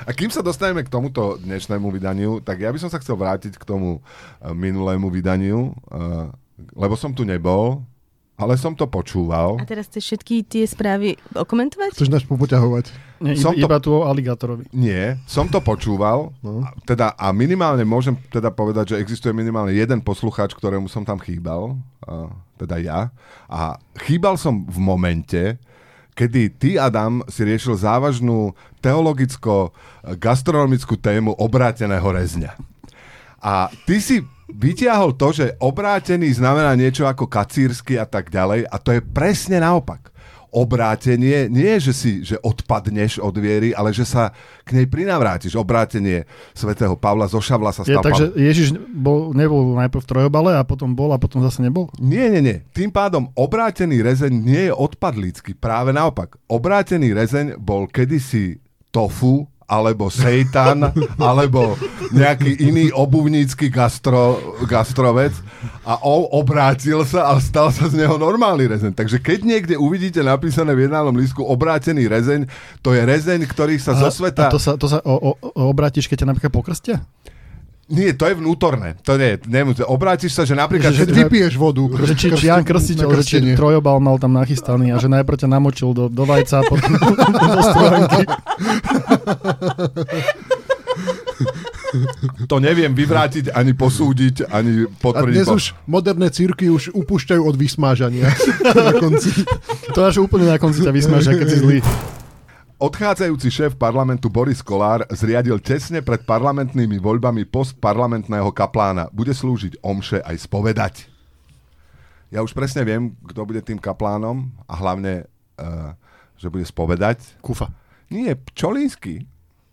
A kým sa dostaneme k tomuto dnešnému vydaniu, tak ja by som sa chcel vrátiť k tomu eh, minulému vydaniu, eh, lebo som tu nebol, ale som to počúval. A teraz chceš všetky tie správy okomentovať? Chceš nás popoťahovať? Nie, Som iba, to- tu o aligátorovi. Nie, som to počúval, No. a teda a minimálne môžem teda povedať, že existuje minimálne jeden poslucháč, ktorému som tam chýbal, a, teda ja. A chýbal som v momente, kedy ty, Adam, si riešil závažnú teologicko-gastronomickú tému obráteného rezňa. A ty si vytiahol to, že obrátený znamená niečo ako kacírsky a tak ďalej a to je presne naopak. Obrátenie nie je, že si že odpadneš od viery, ale že sa k nej prinavrátiš. Obrátenie svätého Pavla zo Šavla sa Je, stal takže. Ježiš bol, nebol najprv v trojobale a potom bol a potom zase nebol? Nie, nie, nie. Tým pádom obrátený rezeň nie je odpadlícky. Práve naopak. Obrátený rezeň bol kedysi tofu, alebo seitan, alebo nejaký iný obuvnícky gastro, gastrovec a on obrátil sa a stal sa z neho normálny rezeň. Takže keď niekde uvidíte napísané v jednálnom lístku obrátený rezeň, to je rezeň, ktorý sa zo sveta... A to sa, to sa o, o, obrátiš, keď ťa napríklad pokrstia? Nie, to je vnútorné. To nie, nemusí. Obrátiš sa, že napríklad... Že- Keď vypiješ vodu. Že či, či Jan Krstiteľ, že či trojobal mal tam nachystaný a že najprv ťa namočil do, do vajca a potom do strojánky. To neviem vyvrátiť, ani posúdiť, ani A potvrdiť. dnes už moderné círky už upúšťajú od vysmážania na konci. To až úplne na konci ťa vysmažia, keď si zlý. Odchádzajúci šéf parlamentu Boris Kolár zriadil tesne pred parlamentnými voľbami post parlamentného kaplána. Bude slúžiť omše aj spovedať. Ja už presne viem, kto bude tým kaplánom a hlavne, uh, že bude spovedať. Kufa. Nie, Čolínsky.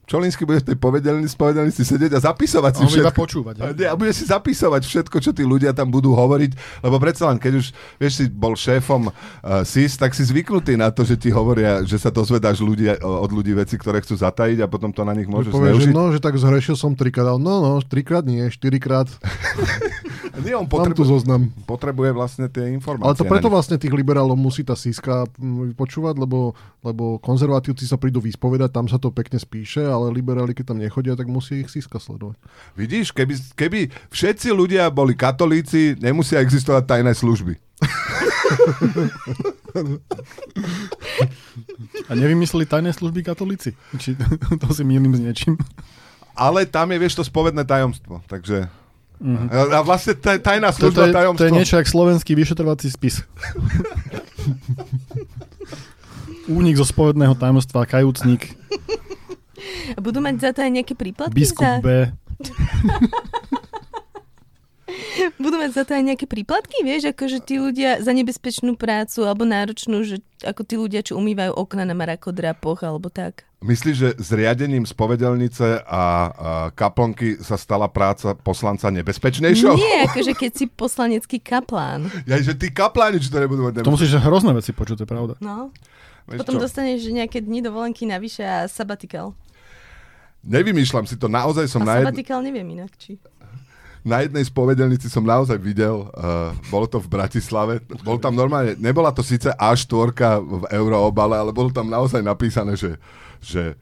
Čolínsky bude v tej povedelni, spovedelnici sedieť a zapisovať si On bude iba všetko. počúvať. A, nie, a bude si zapisovať všetko, čo tí ľudia tam budú hovoriť, lebo predsa len, keď už, vieš, si bol šéfom uh, SIS, tak si zvyknutý na to, že ti hovoria, že sa dozvedáš ľudia, od ľudí veci, ktoré chcú zatajiť a potom to na nich môžeš Povie, že zneužiť. no, že tak zhrešil som trikrát. No, no, trikrát nie, štyrikrát. Nie, on Mám tu potrebuje, zoznam. potrebuje vlastne tie informácie. Ale to preto vlastne tých liberálov musí tá síska mm, vypočúvať, lebo, lebo konzervatívci sa prídu vyspovedať, tam sa to pekne spíše, ale liberáli, keď tam nechodia, tak musí ich síska sledovať. Vidíš, keby, keby všetci ľudia boli katolíci, nemusia existovať tajné služby. A nevymysleli tajné služby katolíci? Či to si mýlim s niečím? Ale tam je, vieš, to spovedné tajomstvo. Takže... Mhm. A vlastne taj, tajná To, to, služba je, tajomstvo. to je niečo jak slovenský vyšetrovací spis. Únik zo spovedného tajomstva, kajúcnik, A budú mať za to aj nejaké príplatky? biskup Za, B. budú mať za to aj nejaké príplatky, vieš? Akože tí ľudia za nebezpečnú prácu alebo náročnú, že ako tí ľudia, čo umývajú okna na marakodrapoch alebo tak. Myslíš, že zriadením spovedelnice a, a kaplnky sa stala práca poslanca nebezpečnejšou? Nie, akože keď si poslanecký kaplán. Ja, že tí kapláni, či to nebudú mať To musíš hrozné veci počuť, to je pravda. No. Vieš Potom čo? dostaneš nejaké dni dovolenky navyše a sabatikal. Nevymýšľam si to, naozaj som A na, jed... sabatikal neviem inak, či. na jednej spovedelnici som naozaj videl, uh, bolo to v Bratislave, bol tam normálne, nebola to síce A4 v euroobale, ale bolo tam naozaj napísané, že, že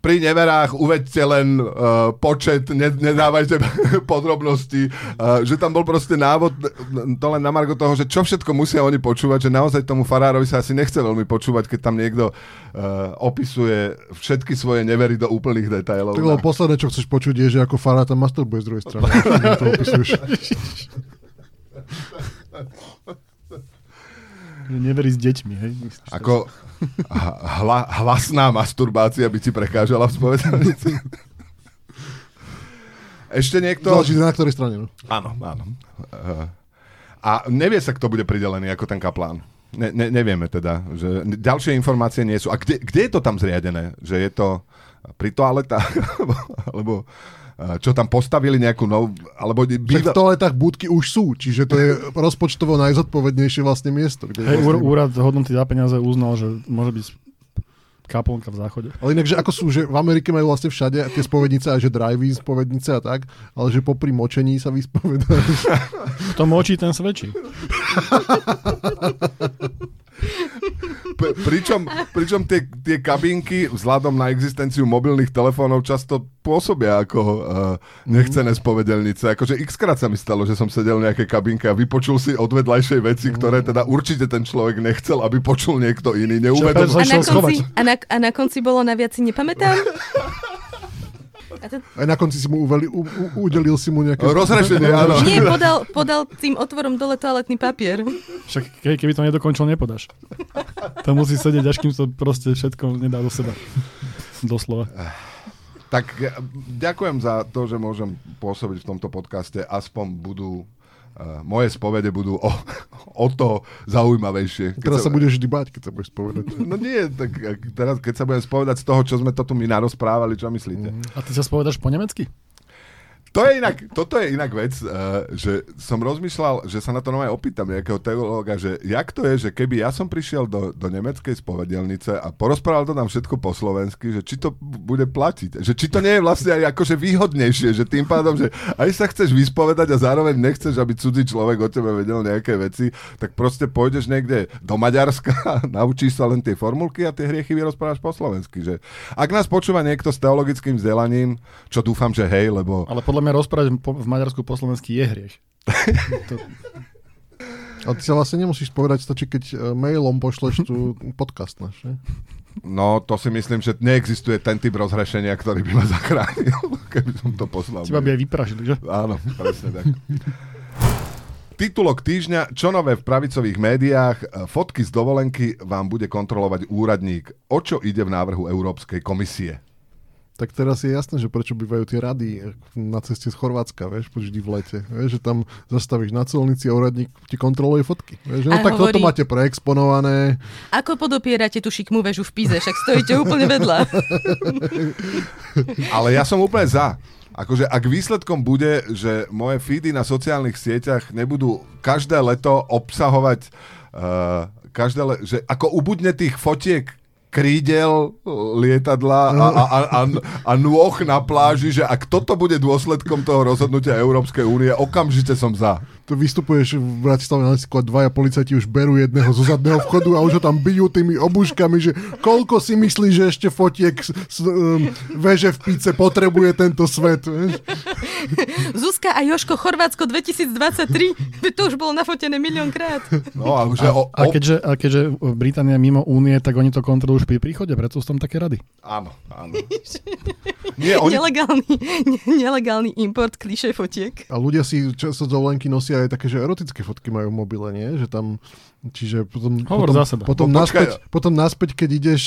pri neverách uvedte len uh, počet, ne, nedávajte podrobnosti, uh, že tam bol proste návod, to len na margo toho, že čo všetko musia oni počúvať, že naozaj tomu farárovi sa asi nechce veľmi počúvať, keď tam niekto uh, opisuje všetky svoje nevery do úplných detailov. Tak lebo posledné, čo chceš počuť, je, že ako Fará tam masturbuje z druhej strany. to opisuješ. Neverí s deťmi, hej? Myslíš, Ako hla, hlasná masturbácia by ti prekážala v spovedanici. Ešte niekto? Záleží na ktorej strane. No. Áno, áno. A nevie sa, kto bude pridelený ako ten kaplán. Ne, ne, nevieme teda. Že ďalšie informácie nie sú. A kde, kde je to tam zriadené? Že je to pri toaletách? alebo, alebo čo tam postavili nejakú novú... Alebo Však v býva... toaletách budky už sú, čiže to je rozpočtovo najzodpovednejšie vlastne miesto. Kde Hej, vlastne... úr- úrad hodnoty za peniaze uznal, že môže byť kaplnka v záchode. Ale inak, že ako sú, že v Amerike majú vlastne všade tie spovednice, aj že drive-in spovednice a tak, ale že popri močení sa vyspovedajú. Kto močí, ten svedčí. P- pričom pričom tie, tie kabinky vzhľadom na existenciu mobilných telefónov často pôsobia ako uh, nechcené spovedelnice. Akože x krát sa mi stalo, že som sedel v nejakej kabinke a vypočul si od vedľajšej veci, ktoré teda určite ten človek nechcel, aby počul niekto iný. Neuvedom... Čo, A na, konci, a, na, a na konci bolo na viac nepamätám? A to, Aj na konci si mu uveli, u, u, udelil si mu nejaké... Rozhrešenie, áno. nie, podal, podal tým otvorom dole toaletný papier. Však ke, keby to nedokončil, nepodáš. To musí sedieť, až kým to proste všetko nedá do seba. Doslova. Tak ďakujem za to, že môžem pôsobiť v tomto podcaste. Aspoň budú moje spovede budú o, o to zaujímavejšie. Keď Teraz sa budeš vždy báť, keď sa budeš spovedať. No nie, tak ak- teraz keď sa budem spovedať z toho, čo sme to tu my narozprávali, čo myslíte? Mm. A ty sa spovedaš po nemecky? To je inak, toto je inak vec, uh, že som rozmýšľal, že sa na to nové opýtam nejakého teológa, že jak to je, že keby ja som prišiel do, do nemeckej spovedelnice a porozprával to nám všetko po slovensky, že či to bude platiť, že či to nie je vlastne aj akože výhodnejšie, že tým pádom, že aj sa chceš vyspovedať a zároveň nechceš, aby cudzí človek o tebe vedel nejaké veci, tak proste pôjdeš niekde do Maďarska, naučíš sa len tie formulky a tie hriechy vyrozprávaš po slovensky. Že ak nás počúva niekto s teologickým vzdelaním, čo dúfam, že hej, lebo Ale podľa mňa rozprávať po, v Maďarsku po slovensky je hriech. To, Ale ty sa vlastne nemusíš spovedať, stačí, keď e, mailom pošleš tu podcast náš. Ne? No, to si myslím, že neexistuje ten typ rozhrešenia, ktorý by ma zachránil, keby som to poslal. teba by aj vypražili, že? Áno, presne tak. Titulok týždňa, čo nové v pravicových médiách, fotky z dovolenky vám bude kontrolovať úradník. O čo ide v návrhu Európskej komisie? Tak teraz je jasné, že prečo bývajú tie rady na ceste z Chorvátska, vieš, vždy v lete. Vieš, že tam zastavíš na colnici a úradník ti kontroluje fotky. Vieš, že no A tak toto hovorí- máte preexponované. Ako podopierate tú šikmú väžu v Pize, však stojíte úplne vedľa. Ale ja som úplne za. Akože ak výsledkom bude, že moje feedy na sociálnych sieťach nebudú každé leto obsahovať uh, každé le- že ako ubudne tých fotiek krídel lietadla a, a, a, a, a nôh na pláži, že ak toto bude dôsledkom toho rozhodnutia Európskej únie, okamžite som za. Tu vystupuješ v Bratislave na letisko a dvaja policajti už berú jedného zo zadného vchodu a už ho tam bijú tými obuškami, že koľko si myslíš, že ešte fotiek z, z um, veže v píce potrebuje tento svet. Vieš? Zuzka a Joško Chorvátsko 2023, veď to už bolo nafotené miliónkrát. No a, o, A o, keďže, a keďže Británia mimo únie, tak oni to kontrolujú už pri príchode, preto sú tam také rady. Áno, áno. Nie, oni, Nelegálny, ne- nelegálny import kliše fotiek. A ľudia si často dovolenky nosia aj také, že erotické fotky majú v mobile, nie? Že tam, čiže potom... Hovor potom, za seba. Potom, No naspäť, potom naspäť, keď ideš,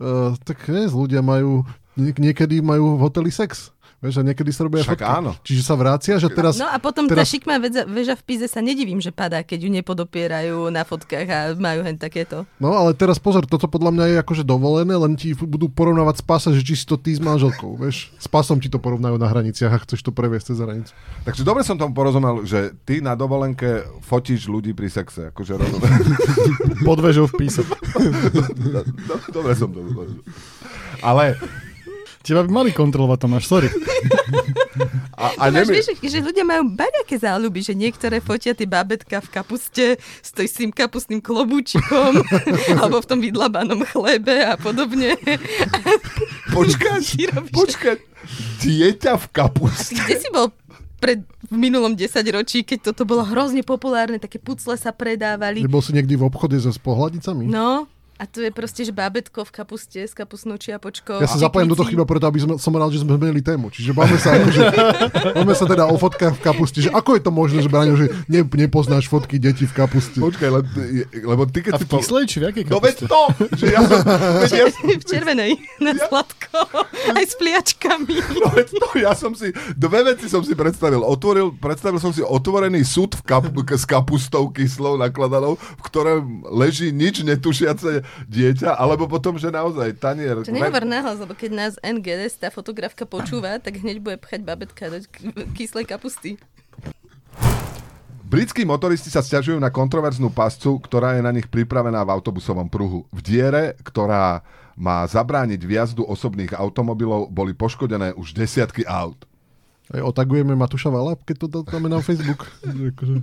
uh, tak vieš, ľudia majú, nie, niekedy majú v hoteli sex. Vieš, a niekedy sa robia Však fotky. áno. Čiže sa vrácia, že teraz... No a potom tá teraz- šikmá väža, väža v Pize sa nedivím, že padá, keď ju nepodopierajú na fotkách a majú hen takéto. No ale teraz pozor, toto podľa mňa je akože dovolené, len ti budú porovnávať s pása, že či si to ty s manželkou, vieš. S pasom ti to porovnajú na hraniciach a chceš to previesť cez hranicu. takže dobre som tomu porozumel, že ty na dovolenke fotíš ľudí pri sexe. Akože rozumiem. Pod vežou v píse. Do- dobre som to. Ale Teba by mali kontrolovať, Tomáš, sorry. a, a Máš, nemi, vieš, že ľudia majú baďaké záľuby, že niektoré fotia tie bábetka v kapuste s tým- s tým kapustným klobúčikom alebo v tom vydlabanom chlebe a podobne. počkať, počkať. Dieťa v kapuste. Kde si bol pred, v minulom desaťročí, keď toto bolo hrozne populárne, také pucle sa predávali. Nebol si niekdy v obchode so pohľadnicami? No, a tu je proste, že bábetko v kapuste s kapustnou čiapočkou. Ja sa zapájam do toho chyba preto, aby sme, som rád, že sme zmenili tému. Čiže bavme sa, akože, bavme sa teda o fotkách v kapuste. Že ako je to možné, že Braňo, že ne, nepoznáš fotky detí v kapuste? Počkaj, le, lebo ty keď A si... v kyslej či v jakej No veď kapuste? to, že ja som... Veď ja, v červenej, na sladko, aj s pliačkami. no veď to, ja som si... Dve veci som si predstavil. Otvoril, predstavil som si otvorený súd v kap, s kapustou kyslou nakladanou, v ktorom leží nič netušiace dieťa, alebo potom, že naozaj tanier... To nehovor nahlas, lebo keď nás NGS, tá fotografka počúva, tak hneď bude pchať babetka do kyslej kapusty. Britskí motoristi sa stiažujú na kontroverznú pascu, ktorá je na nich pripravená v autobusovom pruhu. V diere, ktorá má zabrániť vjazdu osobných automobilov, boli poškodené už desiatky aut. Aj otagujeme Matuša Vala, keď to dáme na Facebook. Akože-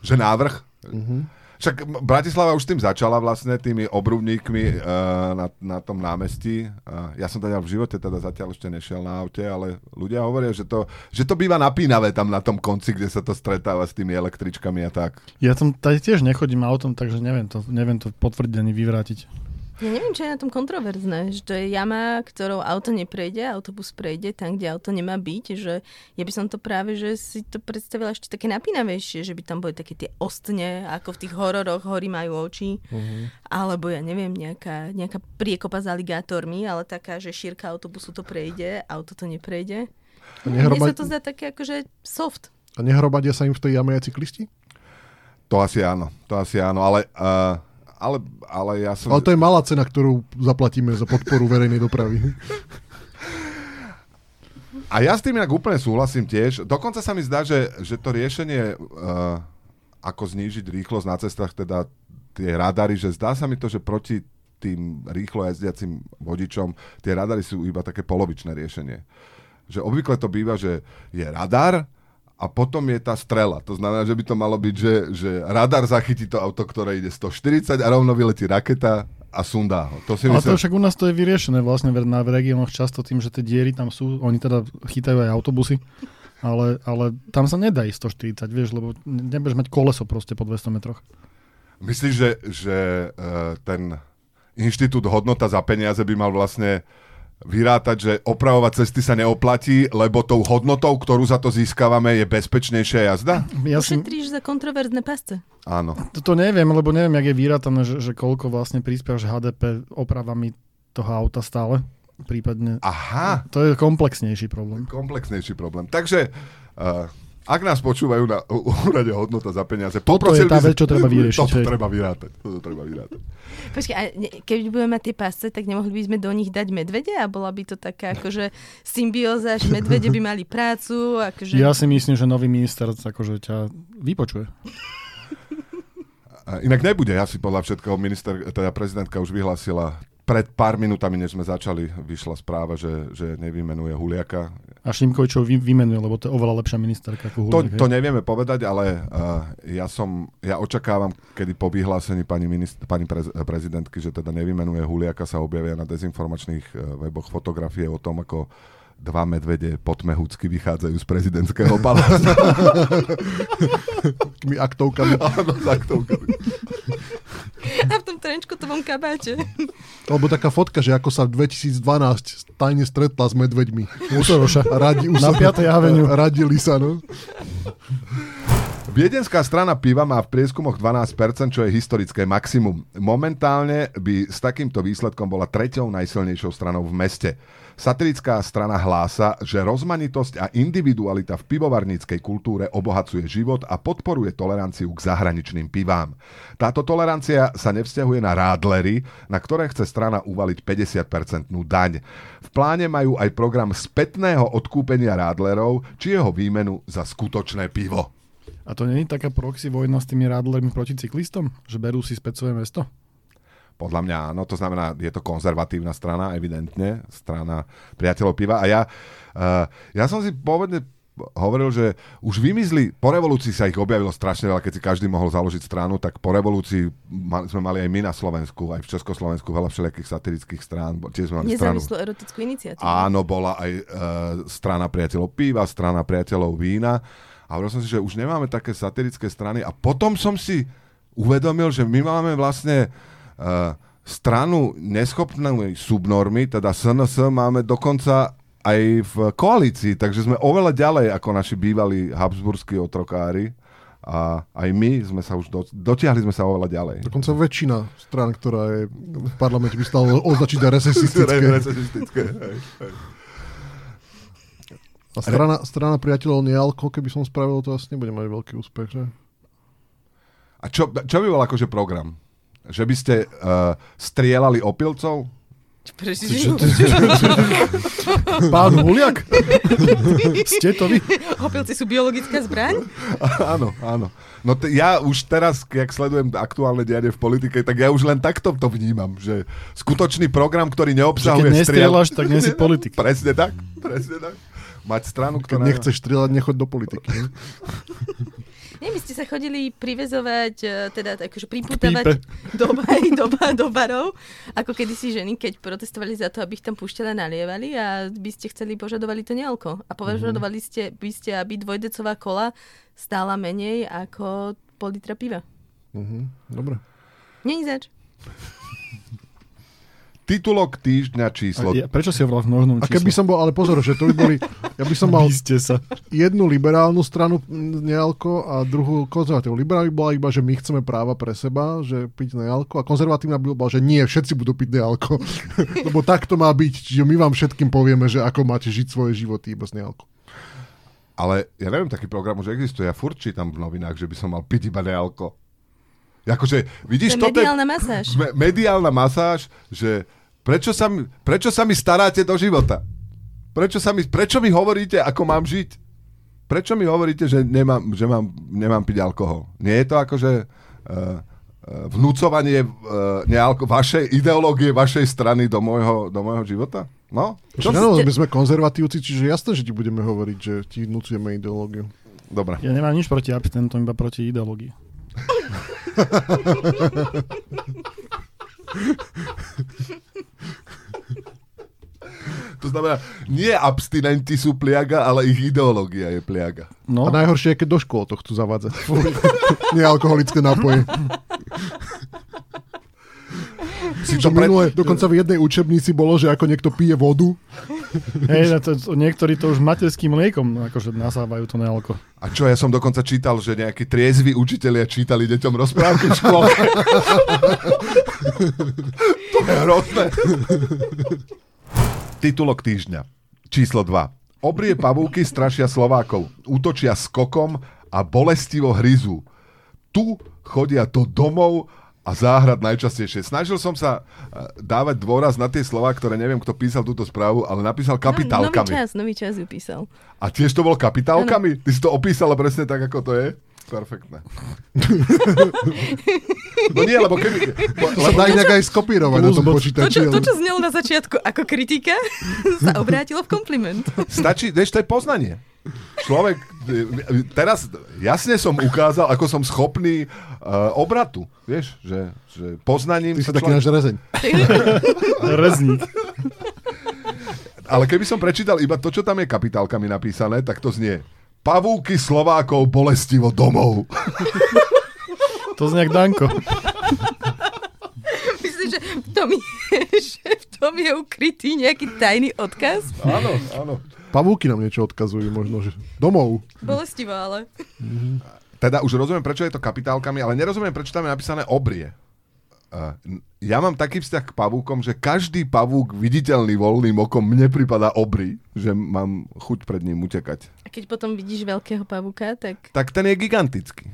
Že návrh? Mhm. Však Bratislava už tým začala vlastne, tými obrubníkmi uh, na, na tom námestí. Uh, ja som teda v živote teda zatiaľ ešte nešiel na aute, ale ľudia hovoria, že to, že to býva napínavé tam na tom konci, kde sa to stretáva s tými električkami a tak. Ja tam tiež nechodím autom, takže neviem to, neviem to potvrdiť ani vyvrátiť. Ja neviem, čo je na tom kontroverzné, že to je jama, ktorou auto neprejde, autobus prejde tam, kde auto nemá byť, že ja by som to práve, že si to predstavila ešte také napínavejšie, že by tam boli také tie ostne, ako v tých hororoch, hory majú oči, uh-huh. alebo ja neviem, nejaká, nejaká priekopa s aligátormi, ale taká, že šírka autobusu to prejde, auto to neprejde. A Mne sa to zdá také akože soft. A nehromadia sa im v tej jame aj cyklisti? To asi áno, to asi áno, ale, uh, ale, ale ja som... Ale to je malá cena, ktorú zaplatíme za podporu verejnej dopravy. A ja s tým inak úplne súhlasím tiež. Dokonca sa mi zdá, že, že to riešenie, uh, ako znížiť rýchlosť na cestách, teda tie radary, že zdá sa mi to, že proti tým rýchlo jazdiacim vodičom tie radary sú iba také polovičné riešenie. Že obvykle to býva, že je radar a potom je tá strela. To znamená, že by to malo byť, že, že radar zachytí to auto, ktoré ide 140 a rovno vyletí raketa a sundá ho. To si Ale myslím, to však u nás to je vyriešené vlastne v- regiónoch často tým, že tie diery tam sú, oni teda chytajú aj autobusy, ale, ale tam sa nedá ísť 140, vieš, lebo nebudeš mať koleso proste po 200 metroch. Myslíš, že, že uh, ten inštitút hodnota za peniaze by mal vlastne vyrátať, že opravovať cesty sa neoplatí, lebo tou hodnotou, ktorú za to získavame, je bezpečnejšia jazda? Ja si, Ušetríš za kontroverzné pasce. Áno. to, to neviem, lebo neviem, jak je vyrátané, že, že koľko vlastne prispievaš HDP opravami toho auta stále, prípadne. Aha, To je komplexnejší problém. komplexnejší problém. Takže, uh, ak nás počúvajú na úrade hodnota za peniaze, Toto poprosili je tá vec, čo treba vyriešiť, Toto hej. treba vyrátať. Toto treba vyrátať. Počkaj, a ne, keď budeme mať tie pasce, tak nemohli by sme do nich dať medvede a bola by to taká akože symbióza, že medvede by mali prácu, akože... Ja si myslím, že nový minister akože ťa vypočuje. Inak nebude, asi podľa všetkého minister, teda prezidentka už vyhlásila pred pár minútami, než sme začali, vyšla správa, že, že nevymenuje Huliaka. A Šimkovičov vy, vymenuje, lebo to je oveľa lepšia ministerka ako To, Huliak. to hej. nevieme povedať, ale uh, ja som, ja očakávam, kedy po vyhlásení pani, minist- pani prez- prezidentky, že teda nevymenuje Huliaka, sa objavia na dezinformačných uh, weboch fotografie o tom, ako dva medvede potmehúcky vychádzajú z prezidentského paláca. Takými aktovkami. Áno, tak to A v tom trenčkotovom kabáte. Alebo taká fotka, že ako sa v 2012 tajne stretla s medveďmi. U Soroša. Radi, Na 5. avenue. Radili sa, no. Viedenská strana piva má v prieskumoch 12%, čo je historické maximum. Momentálne by s takýmto výsledkom bola treťou najsilnejšou stranou v meste. Satirická strana hlása, že rozmanitosť a individualita v pivovarníckej kultúre obohacuje život a podporuje toleranciu k zahraničným pivám. Táto tolerancia sa nevzťahuje na rádlery, na ktoré chce strana uvaliť 50-percentnú daň. V pláne majú aj program spätného odkúpenia rádlerov či jeho výmenu za skutočné pivo. A to není taká proxy vojna s tými rádlermi proti cyklistom? Že berú si späť svoje mesto? Podľa mňa áno, to znamená, je to konzervatívna strana, evidentne, strana priateľov piva. A ja, uh, ja som si povedne hovoril, že už vymizli, po revolúcii sa ich objavilo strašne veľa, keď si každý mohol založiť stranu, tak po revolúcii ma, sme mali aj my na Slovensku, aj v Československu veľa všelijakých satirických strán. Tiež sme mali stranu. Nezávislú erotickú iniciatívu. Áno, bola aj uh, strana priateľov piva, strana priateľov vína. A hovoril som si, že už nemáme také satirické strany. A potom som si uvedomil, že my máme vlastne uh, stranu neschopnej subnormy, teda SNS máme dokonca aj v koalícii, takže sme oveľa ďalej ako naši bývalí habsburskí otrokári. A aj my sme sa už do, dotiahli sme sa oveľa ďalej. Dokonca väčšina strán, ktorá je v parlamente, by stalo označiť za recesistické. Recesistické, hej, hej. A strana, strana priateľov nealko, keby som spravil, to asi nebude mať veľký úspech, že? A čo, čo by bol akože program? Že by ste uh, strieľali opilcov? Prežijú. Pán Huliak? Ste to vy? Opilci sú biologická zbraň? áno, áno. No t- ja už teraz, jak sledujem aktuálne dianie v politike, tak ja už len takto to vnímam, že skutočný program, ktorý Že keď neobsahuje nestrieľaš, tak nie si politik. Presne tak, presne tak. Mať stranu, Keď ktorá... nechceš strieľať, nechoď do politiky. ne? Nie, by ste sa chodili privezovať, e, teda akože priputávať pípe. do, do, do barov, ako kedysi ženy, keď protestovali za to, aby ich tam púšťala nalievali a by ste chceli, požadovali to nealko. A požadovali ste, by ste, aby dvojdecová kola stála menej ako pol litra piva. Mhm, dobre. Není zač. Titulok týždňa číslo... Ja, prečo si hovoril v množnom A keby som bol, ale pozor, že to by boli, ja by som mal sa. jednu liberálnu stranu nealko a druhú konzervatívnu. Liberálna by bola iba, že my chceme práva pre seba, že piť nealko a konzervatívna by bola, že nie, všetci budú piť nealko. Lebo tak to má byť, čiže my vám všetkým povieme, že ako máte žiť svoje životy iba z nealko. Ale ja neviem, taký program už existuje. Ja furt čítam v novinách, že by som mal piť iba nealko. Akože, To vidíš, toto je mediálna masáž. me- mediálna masáž, že prečo sa, mi, prečo sa mi staráte do života? Prečo, sa mi, prečo mi hovoríte, ako mám žiť? Prečo mi hovoríte, že nemám, že mám, nemám piť alkohol? Nie je to akože uh, vnúcovanie uh, nealko, vašej ideológie, vašej strany do môjho, do môjho života? No? Čo? Čo áno, my sme konzervatívci, čiže jasné, že ti budeme hovoriť, že ti vnúcujeme ideológiu. Dobre. Ja nemám nič proti abstinentom, iba proti ideológii. To znamená, nie abstinenti sú pliaga, ale ich ideológia je pliaga. No, A najhoršie je, keď do škôl to chcú zavádzať. Nealkoholické nápoje. Si to pre... minule, dokonca v jednej učebnici bolo, že ako niekto pije vodu, hej, to, to, niektorí to už materským mliekom akože nasávajú to nealko. A čo, ja som dokonca čítal, že nejakí triezvi učitelia čítali deťom rozprávky v škole. to je hrozné. Titulok týždňa. Číslo 2. Obrie pavúky strašia Slovákov. Útočia skokom a bolestivo hryzú. Tu chodia do domov a záhrad najčastejšie. Snažil som sa eh, dávať dôraz na tie slova, ktoré neviem, kto písal túto správu, ale napísal No, nový kapitálkami. čas, nový čas ju písal. A tiež to bolo kapitálkami? Ty si to opísala presne tak, ako to je? Perfektné. no nie, lebo keby... sa dá inak aj skopírovať na tom bod. To počítači. čo, to, čo znelo na začiatku ako kritika, sa obrátilo v kompliment. Stačí, vieš, to je poznanie. Človek, teraz jasne som ukázal, ako som schopný uh, obratu. Vieš, že, že poznaním... Ty si sa taký náš rezeň. Rezník. Ale keby som prečítal iba to, čo tam je kapitálkami napísané, tak to znie Pavúky Slovákov bolestivo domov. To znie Danko. Myslím, že v tom je, že v tom je ukrytý nejaký tajný odkaz. Áno, áno. Pavúky nám niečo odkazujú možno, že domov. Bolestivo, ale. Teda už rozumiem, prečo je to kapitálkami, ale nerozumiem, prečo tam je napísané obrie. Uh, ja mám taký vzťah k pavúkom, že každý pavúk viditeľný voľným okom mne pripadá obry, že mám chuť pred ním utekať. A keď potom vidíš veľkého pavúka, tak... Tak ten je gigantický.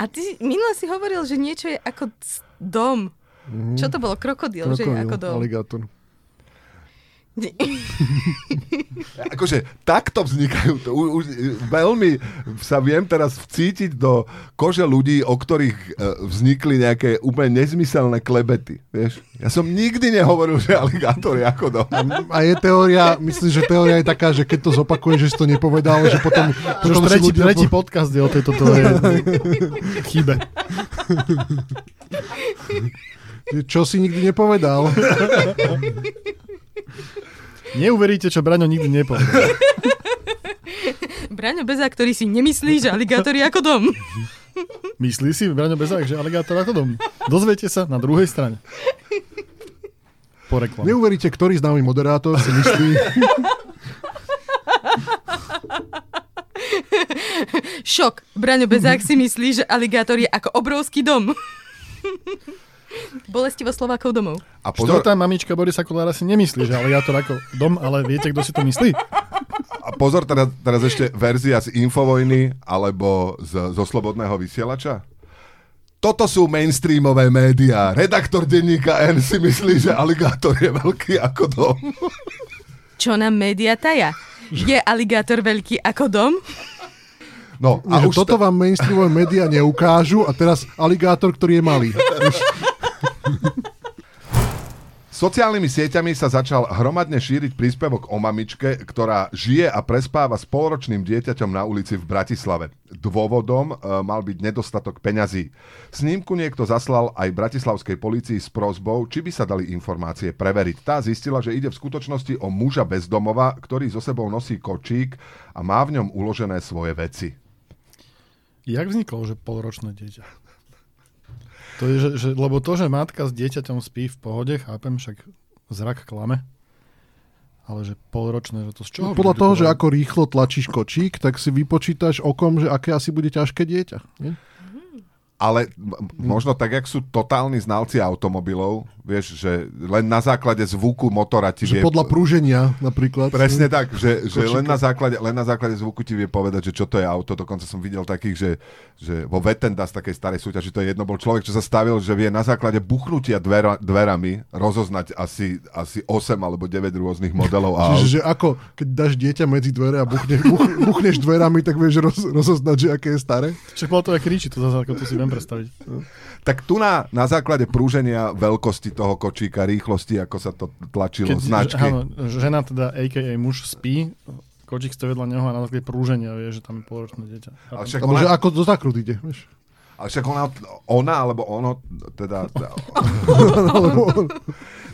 A ty minule si hovoril, že niečo je ako dom. Mhm. Čo to bolo? Krokodil, že je Krokodil, ako dom. aligátor. Akože takto vznikajú, to, u, už, veľmi sa viem teraz vcítiť do kože ľudí, o ktorých e, vznikli nejaké úplne nezmyselné klebety. Vieš? Ja som nikdy nehovoril, že aligátor je ako dom. A je teória, myslím, že teória je taká, že keď to zopakuješ, že si to nepovedal, že potom, Už potom tretí, ľudia... tretí podcast je o tejto tvojej chybe. Čo si nikdy nepovedal? Neuveríte, čo Braňo nikdy nepovedal. Braňo Beza, ktorý si nemyslí, že aligátor je ako dom. Myslí si Braňo Bezák, že aligátor ako dom? Dozviete sa na druhej strane. Po reklame. Neuveríte, ktorý známy moderátor si myslí, Šok. Braňo Bezák si myslí, že aligátor je ako obrovský dom. Bolestivo Slovákov domov. A pozor, Štvrtá mamička Borisa Kolára si nemyslí, že aligátor ako dom, ale viete, kto si to myslí? a pozor teraz, teraz ešte verzia z Infovojny alebo z, zo Slobodného vysielača. Toto sú mainstreamové médiá. Redaktor denníka N si myslí, že aligátor je veľký ako dom. Čo nám média taja? Je aligátor veľký ako dom? No, a že už toto vám mainstreamové médiá neukážu a teraz aligátor, ktorý je malý. Sociálnymi sieťami sa začal hromadne šíriť príspevok o mamičke, ktorá žije a prespáva s polročným dieťaťom na ulici v Bratislave. Dôvodom e, mal byť nedostatok peňazí. Snímku niekto zaslal aj bratislavskej policii s prozbou, či by sa dali informácie preveriť. Tá zistila, že ide v skutočnosti o muža bezdomova, ktorý so sebou nosí kočík a má v ňom uložené svoje veci. Jak vzniklo, že polročné dieťa? To je, že, že, lebo to, že matka s dieťaťom spí v pohode, chápem, však zrak klame. Ale že polročné, že to z čoho? No, podľa toho, že ako rýchlo tlačíš kočík, tak si vypočítaš okom, že aké asi bude ťažké dieťa. Nie? Ale možno tak, jak sú totálni znalci automobilov, vieš, že len na základe zvuku motora ti Že vie... podľa prúženia napríklad. Presne tak, že, že len, na základe, len na základe zvuku ti vie povedať, že čo to je auto. Dokonca som videl takých, že, že vo Vetenda z takej starej súťaži, to je jedno, bol človek, čo sa stavil, že vie na základe buchnutia dvera, dverami rozoznať asi, asi 8 alebo 9 rôznych modelov aut. Čiže že ako, keď dáš dieťa medzi dvere a buchneš, buch, buchneš dverami, tak vieš roz, rozoznať, že aké je staré? Však bolo to aj kriči, to zase ako to si viem predstaviť. Tak tu na, na základe prúženia veľkosti toho kočíka, rýchlosti, ako sa to tlačilo, značky. Že, áno, žena teda, a.k.a. muž spí, kočík stojí vedľa neho a na základe prúženia vie, že tam je polročné dieťa. Ale však, že ona, ako do zakrut ide, vieš? Ale však ona, ona, alebo ono, teda...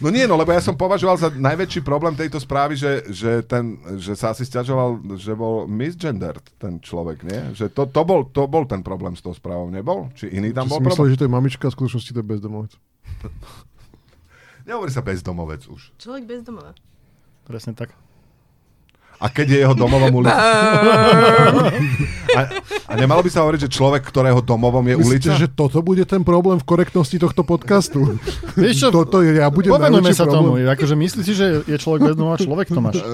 No nie, no, lebo ja som považoval za najväčší problém tejto správy, že, že, ten, že sa asi stiažoval, že bol misgendered ten človek, nie? Že to, to, bol, to bol ten problém s tou správou, nebol? Či iný tam Či bol si mysleli, problém? že to je mamička, a v skutočnosti to je bezdomovec. Nehovorí sa bezdomovec už. Človek bez domova. Presne tak. A keď je jeho domovom ulica? A, a nemalo by sa hovoriť, že človek, ktorého domovom je Myslíte, ulica? že toto bude ten problém v korektnosti tohto podcastu? Vieš čo, Toto je, ja budem sa tomu. problém. Akože myslíš si, že je človek bez domova človek, Tomáš?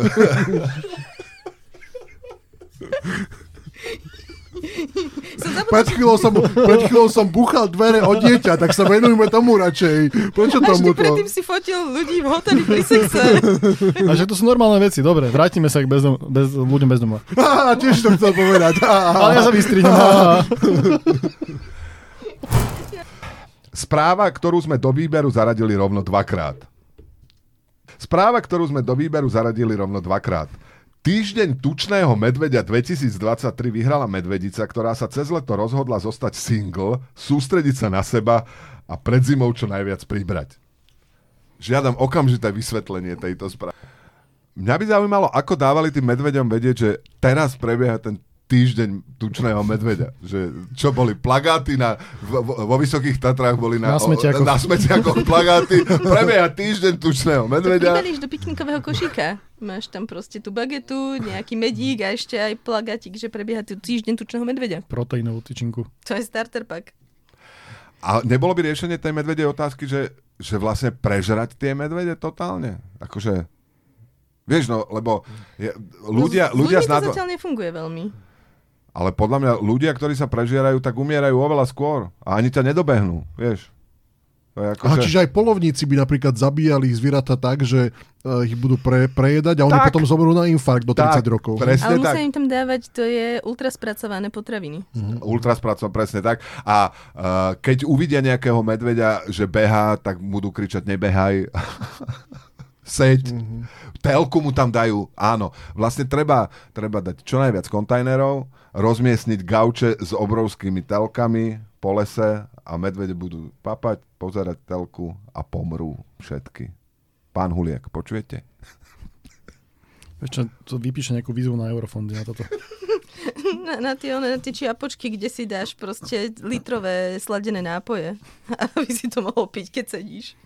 Som Pred chvíľou, som, pred chvíľou som buchal dvere od dieťa, tak sa venujme tomu radšej. Prečo Máš, tomu ty predtým si fotil ľudí v hoteli pri sexe. A že to sú normálne veci. Dobre, vrátime sa k bezdom, bez, ľuďom bez domova. Á, tiež som chcel povedať. Á, Ale ja sa vystrihnem. Správa, ktorú sme do výberu zaradili rovno dvakrát. Správa, ktorú sme do výberu zaradili rovno dvakrát. Týždeň tučného medveďa 2023 vyhrala medvedica, ktorá sa cez leto rozhodla zostať single, sústrediť sa na seba a pred zimou čo najviac pribrať. Žiadam okamžité vysvetlenie tejto správy. Mňa by zaujímalo, ako dávali tým medveďom vedieť, že teraz prebieha ten týždeň tučného medveďa. Že, čo boli plagáty na, vo, vo Vysokých Tatrách boli na, Na smetiakoch. na smetiakoch plagáty. Prebieha týždeň tučného medveďa. Pribališ do piknikového košíka. Máš tam proste tú bagetu, nejaký medík a ešte aj plagatík, že prebieha tu týždeň tučného medveďa. Proteínovú tyčinku. To je starter pack. A nebolo by riešenie tej medvedej otázky, že, že vlastne prežrať tie medvede totálne? Akože, vieš no, lebo je, ľudia, no, ľudia ľuďmi z to nadva- zatiaľ nefunguje veľmi. Ale podľa mňa ľudia, ktorí sa prežierajú, tak umierajú oveľa skôr. A ani ťa nedobehnú, vieš. To je ako, Aha, že... čiže aj polovníci by napríklad zabíjali zvieratá tak, že uh, ich budú pre, prejedať a oni Tak. potom zoberú na infarkt do 30 Tak, rokov. presne Ale tak. musia im tam dávať, to je ultraspracované potraviny. Ultraspracované, presne tak. A uh, keď uvidia nejakého medveďa, že behá, tak budú kričať nebehaj. Seď. Telku mu tam dajú. Áno. Vlastne treba, treba dať čo najviac kontajnerov, rozmiestniť gauče s obrovskými telkami po lese a medvede budú papať, pozerať telku a pomrú všetky. Pán Huliak, počujete? Vieš čo, to vypíše nejakú výzvu na eurofondy na toto. Na, na, tie, one, na tie čiapočky, kde si dáš proste litrové sladené nápoje. Aby si to mohol piť, keď sedíš.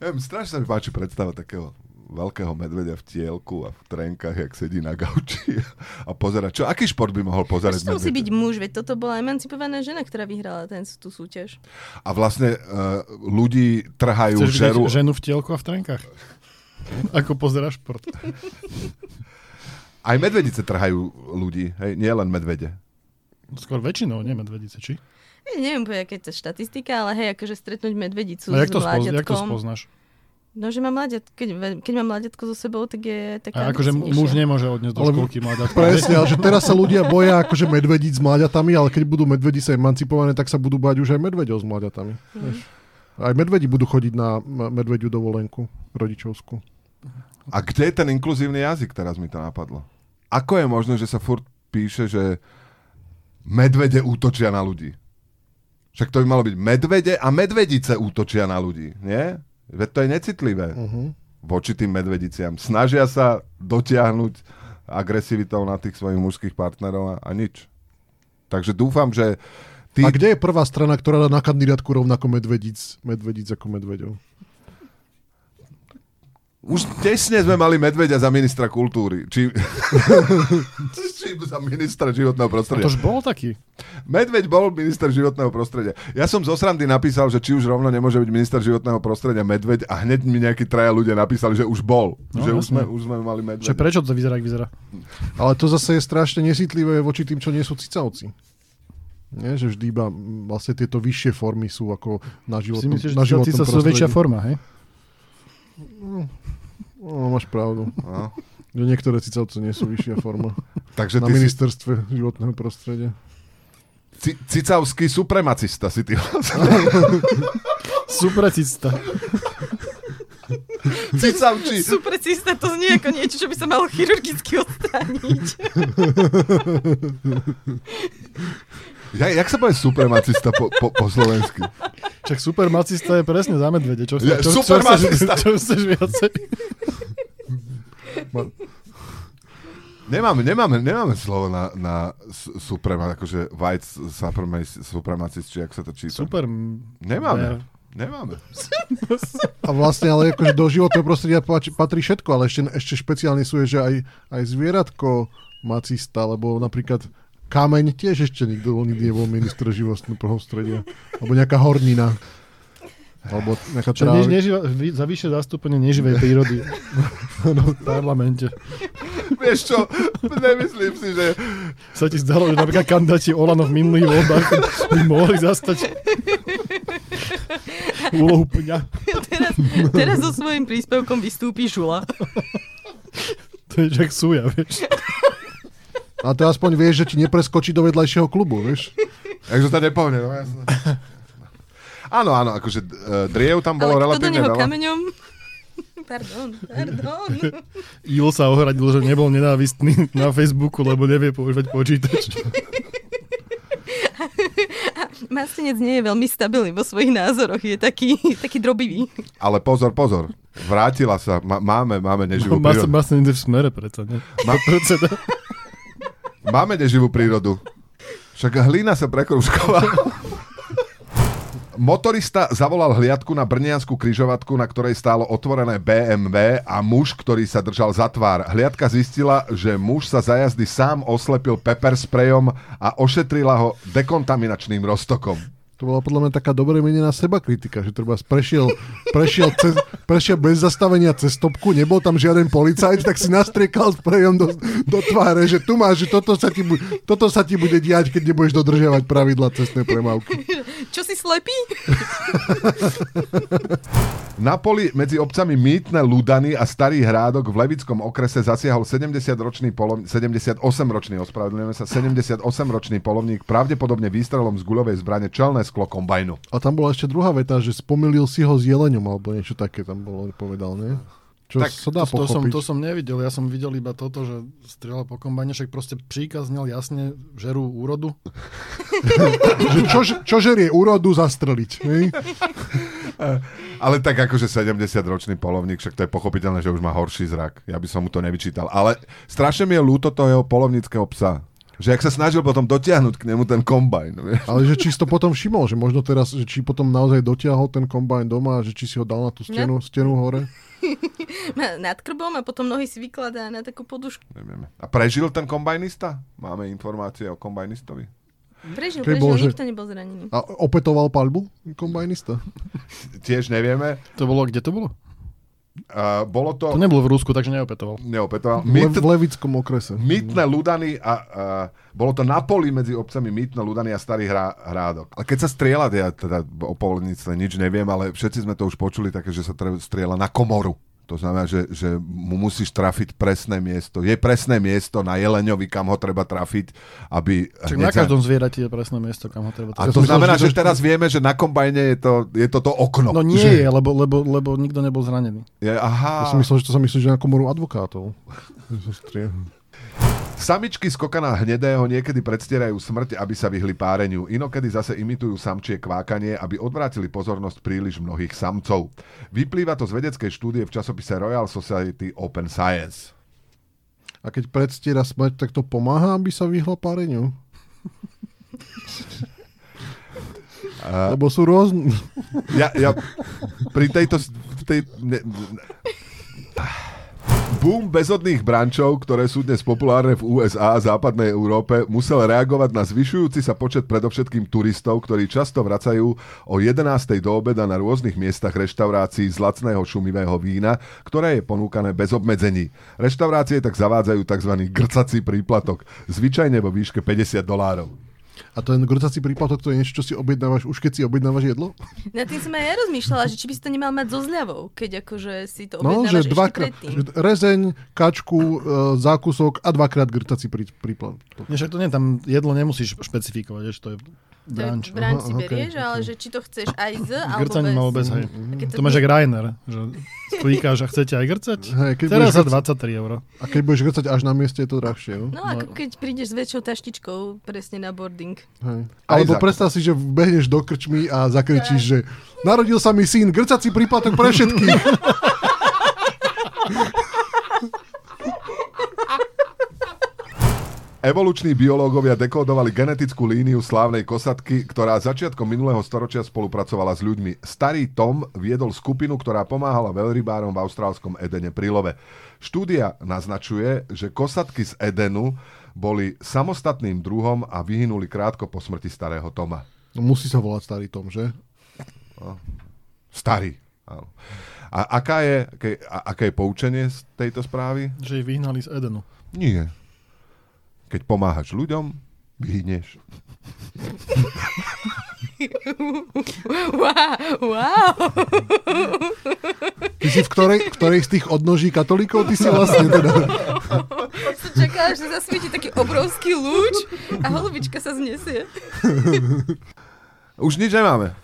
Ja, mi strašne sa mi páči predstava takého veľkého medvedia v tielku a v trenkách, jak sedí na gauči a pozera. Čo, aký šport by mohol pozerať to musí byť muž, veď toto bola emancipovaná žena, ktorá vyhrala ten, tú súťaž. A vlastne uh, ľudí trhajú Chceš žeru. ženu v tielku a v trenkách? Ako pozeráš šport? Aj medvedice trhajú ľudí, hej, nie len medvede. Skôr väčšinou, nie medvedice, či? Ja neviem, aká je to štatistika, ale hej, akože stretnúť medvedicu A jak s to, spoz, jak to spoznáš? No, že má mláďat, keď, keď má mláďatko so sebou, tak je taká... A akože muž nemôže odniesť do školky mláďatka. Presne, ale že teraz sa ľudia boja akože medvedíc s mláďatami, ale keď budú medvedi sa emancipované, tak sa budú bať už aj medveďov s mláďatami. Vieš. Aj medvedi budú chodiť na medvediu dovolenku rodičovskú. A kde je ten inkluzívny jazyk, teraz mi to napadlo? Ako je možné, že sa furt píše, že medvede útočia na ľudí? Však to by malo byť medvede a medvedice útočia na ľudí, nie? Veď to je necitlivé Uh-huh. voči tým medvediciam. Snažia sa dotiahnuť agresivitou na tých svojich mužských partnerov a, a nič. Takže dúfam, že ty... A kde je prvá strana, ktorá dá na kandidátku rovnako medvedic, medvedic ako medvedov? Už tesne sme mali medveďa za ministra kultúry. Či, či za ministra životného A prostredia. to už bol taký. Medveď bol minister životného prostredia. Ja som zo srandy napísal, že či už rovno nemôže byť minister životného prostredia medveď a hneď mi nejakí traja ľudia napísali, že už bol. No, že už sme, už sme mali medveď. prečo to vyzerá, ak vyzerá? Ale to zase je strašne nesitlivé voči tým, čo nie sú cicavci. Nie, že vždy iba vlastne tieto vyššie formy sú ako na Si životnom, myslíš, na životnom sa sú väčšia prostredí. forma, hej? No, máš pravdu. No. Že niektoré cicavce nie sú vyššia forma. Takže na ty si ministerstve životného prostredia. ci, cicavský supremacista si ty. Suprecista. Cicavči. Suprecista to znie ako niečo, čo by sa malo chirurgicky odstrániť. Ja, jak sa povie supremacista po, po, po slovensky? Však supermacista je presne za medvede. Čo, Ja, čo, čo, supermacista. Čo, chceš viacej? Nemáme, nemáme, nemáme slovo na, na su- suprema, akože white supremacist, či jak sa to číta. Super. Nemáme. Nemáme. A vlastne, ale akože do životného prostredia patrí všetko, ale ešte, ešte špeciálne sú, je, že aj, aj zvieratko macista, lebo napríklad kameň tiež ešte nikto nikdy nebol minister životného prostredia. Alebo nejaká hornina. Alebo nejaká Čo než, tráva. neživa, za vyššie zastúpenie neživej prírody v parlamente. Vieš čo, nemyslím si, že Sa ti zdalo, že napríklad kandidáti Olano v minulých voľbách by mohli zastať úlohu pňa. teraz, teraz so svojím príspevkom vystúpi Žula. To je jak súja, vieš. A to aspoň vieš, že ti nepreskočí do vedľajšieho klubu, vieš? Takže to nepovne, no jasné. Áno, áno, akože uh, driev tam bolo Ale kto do relatívne neho veľa. kameňom... Pardon, pardon. Il sa ohradil, že nebol nenávistný na Facebooku, lebo nevie používať počítač. Mastinec nie je veľmi stabilný vo svojich názoroch, je taký, taký drobivý. Ale pozor, pozor. Vrátila sa. Ma, máme, máme neživú prírodu. masne ide v smere predsa, ne? Ma. Máme neživú prírodu. Však hlina sa prekruškovala. Motorista zavolal hliadku na Brniansku kryžovatku, na ktorej stálo otvorené BMW a muž, ktorý sa držal za tvár. Hliadka zistila, že muž sa za jazdy sám oslepil pepper sprayom a ošetrila ho dekontaminačným roztokom. To bola podľa mňa taká dobre menená seba kritika, že treba prešiel, prešiel, cez, prešiel bez zastavenia cez stopku, nebol tam žiaden policajt, tak si nastriekal sprejom do, do tváre, že tu máš, že toto sa, ti, toto sa ti bude diať, keď nebudeš dodržiavať pravidla cestnej premávky. Čo si slepý? Na poli medzi obcami Mýtne Ludany a Starý Hrádok v Levickom okrese zasiahol 70-ročný polov... 78-ročný, ospravedlňujeme sa, 78-ročný polovník pravdepodobne výstrelom z guľovej zbrane čelné sklo kombajnu. A tam bola ešte druhá veta, že spomilil si ho s jeleňom, alebo niečo také tam bolo, povedal, nie? Čo Tak sa dá To, to, som, to som nevidel, ja som videl iba toto, že strieľal po kombajne, však proste príkaz znel jasne, žerú úrodu. Že čo, čo žerie úrodu zastreliť. Ale tak akože 70-ročný polovník, však to je pochopiteľné, že už má horší zrak. Ja by som mu to nevyčítal. Ale strašne mi je ľúto toho jeho polovníckého psa. Že ak sa snažil potom dotiahnuť k nemu ten kombajn. Vieš? Ale že či si to potom všimol, že možno teraz, že či potom naozaj dotiahol ten kombajn doma, že či si ho dal na tú stenu, stenu hore. Má nad krbom a potom nohy si vykladá na takú podušku. Nevieme. A prežil ten kombajnista? Máme informácie o kombajnistovi? Prežil, Keď prežil, bol, že- nikto nebol zranený. A opetoval palbu kombajnista? Tiež nevieme. To bolo, kde to bolo? Uh, bolo to... To nebolo v Rúsku, takže neopetoval. Neopetoval. Myt, v Levickom okrese. Mytné Ludany a uh, bolo to na poli medzi obcami Mytné Ludany a Starý hrá, Hrádok. A keď sa strieľa, ja teda o povolníctve nič neviem, ale všetci sme to už počuli také, že sa strieľa na komoru. To znamená, že, že mu musíš trafiť presné miesto. Je presné miesto na Jeleňovi, kam ho treba trafiť, aby... Hneď na každom zvierati je presné miesto, kam ho treba A trafiť. to som myslel, znamená, že to- teraz vieme, že na kombajne je to, je to, to okno. No nie že, je, lebo, lebo, lebo nikto nebol zranený. je, Ja aha. som myslel, že to sa myslí, že na komoru advokátov. Samičky z kokana hnedého niekedy predstierajú smrť, aby sa vyhli páreniu. Inokedy zase imitujú samčie kvákanie, aby odvrátili pozornosť príliš mnohých samcov. Vyplýva to z vedeckej štúdie v časopise Royal Society Open Science. A keď predstiera smrť, tak to pomáha, aby sa vyhlo páreniu? A- Lebo sú rôzne. Ja, ja pri tejto... Tej, ne, ne, Boom bezodných brančov, ktoré sú dnes populárne v USA a západnej Európe, musel reagovať na zvyšujúci sa počet predovšetkým turistov, ktorí často vracajú o 11. do obeda na rôznych miestach reštaurácií z lacného šumivého vína, ktoré je ponúkané bez obmedzení. Reštaurácie tak zavádzajú tzv. grcací príplatok, zvyčajne vo výške 50 dolárov. A ten grcací príplatok, to je niečo, čo si objednávaš už keď si objednávaš jedlo? Na tým som aj ja rozmýšľala, že či by si to nemal mať so zľavou, keď akože si to No, objednávaš že ešte dvakrát, predtým. že rezeň, kačku, e, zákusok a dvakrát grcací prí, príplatok. Nie, však to nie, tam jedlo nemusíš špecifikovať, vieš, to je branč. To branč si berieš, okej, ale že či to chceš aj z, alebo Grcaň bez. bez, hej. A keď To máš jak Rainer, že klikáš a chcete aj grcať? Hej, keď Teraz za 23 eur. A keď budeš grcať až na mieste, je to drahšie. No? No ako keď prídeš s väčšou taštičkou presne na boarding. Hej. Alebo predstav si, že behneš do krčmy a zakričíš, že narodil sa mi syn, grcací príplatok pre všetkých. Evoluční biológovia dekódovali genetickú líniu slávnej kosatky, ktorá začiatkom minulého storočia spolupracovala s ľuďmi. Starý Tom viedol skupinu, ktorá pomáhala veľrybárom v austrálskom Edene pri love. Štúdia naznačuje, že kosatky z Edenu boli samostatným druhom a vyhynuli krátko po smrti starého Toma. No, musí sa volať starý Tom, že? Starý. Áno. A aká je, aké, a, aké je poučenie z tejto správy? Že ich vyhnali z Edenu. Nie. Keď pomáhaš ľuďom, vyhneš. Wow, wow. Ty si v ktorej, ktorej z tých odnoží katolíkov? Ty si vlastne teda... Som čakala, že zasvieti taký obrovský lúč a holubička sa znesie. Už nič nemáme.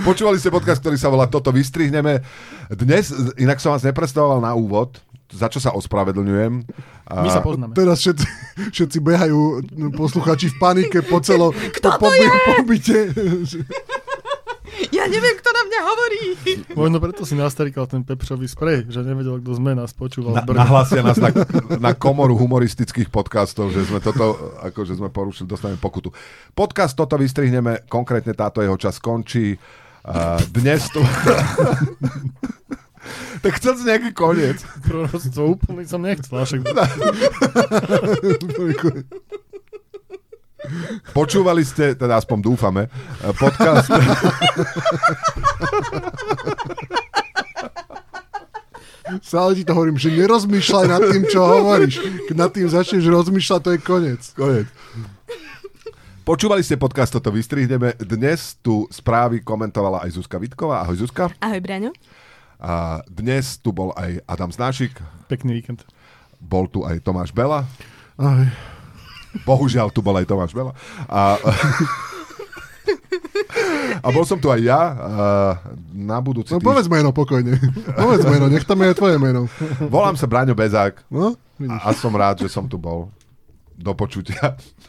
Počúvali ste podcast, ktorý sa volá Toto vystrihneme. Dnes, inak som vás neprestavoval na úvod, za čo sa ospravedlňujem. My sa poznáme. Teraz všetci, všetci behajú no, posluchači v panike po celom Kto po, to je? pobyte. Ja neviem, kto na mňa hovorí. Možno preto si nastrikal ten pepřový sprej, že nevedel, kto sme nás počúval Na, nahlasia nás na, na komoru humoristických podcastov, že sme toto, akože sme porušili, dostaneme pokutu. Podcast Toto vystrihneme, konkrétne táto jeho čas končí. Uh, dnes tu... tak chcel si nejaký koniec. Prosto úplný som nechcel, však Počúvali ste, teda aspoň dúfame, podcast... Stále ti to hovorím, že nerozmýšľaj nad tým, čo hovoríš. Keď nad tým začneš rozmýšľať, to je koniec. Koniec. Počúvali ste podcast, toto vystrihneme. Dnes tu správy komentovala aj Zuzka Vitková. Ahoj Zuzka. Ahoj, Braňo. A dnes tu bol aj Adam Znášik, pekný víkend. bol tu aj Tomáš Bela. Aj. Bohužiaľ, tu bol aj Tomáš Bela. A, a bol som tu aj ja. Na budúci No týždeň. povedz meno pokojne. Povedz meno, nech tam je tvoje meno. Volám sa Braňo Bezák No, vidíš. a, a som rád, že som tu bol. Do počutia.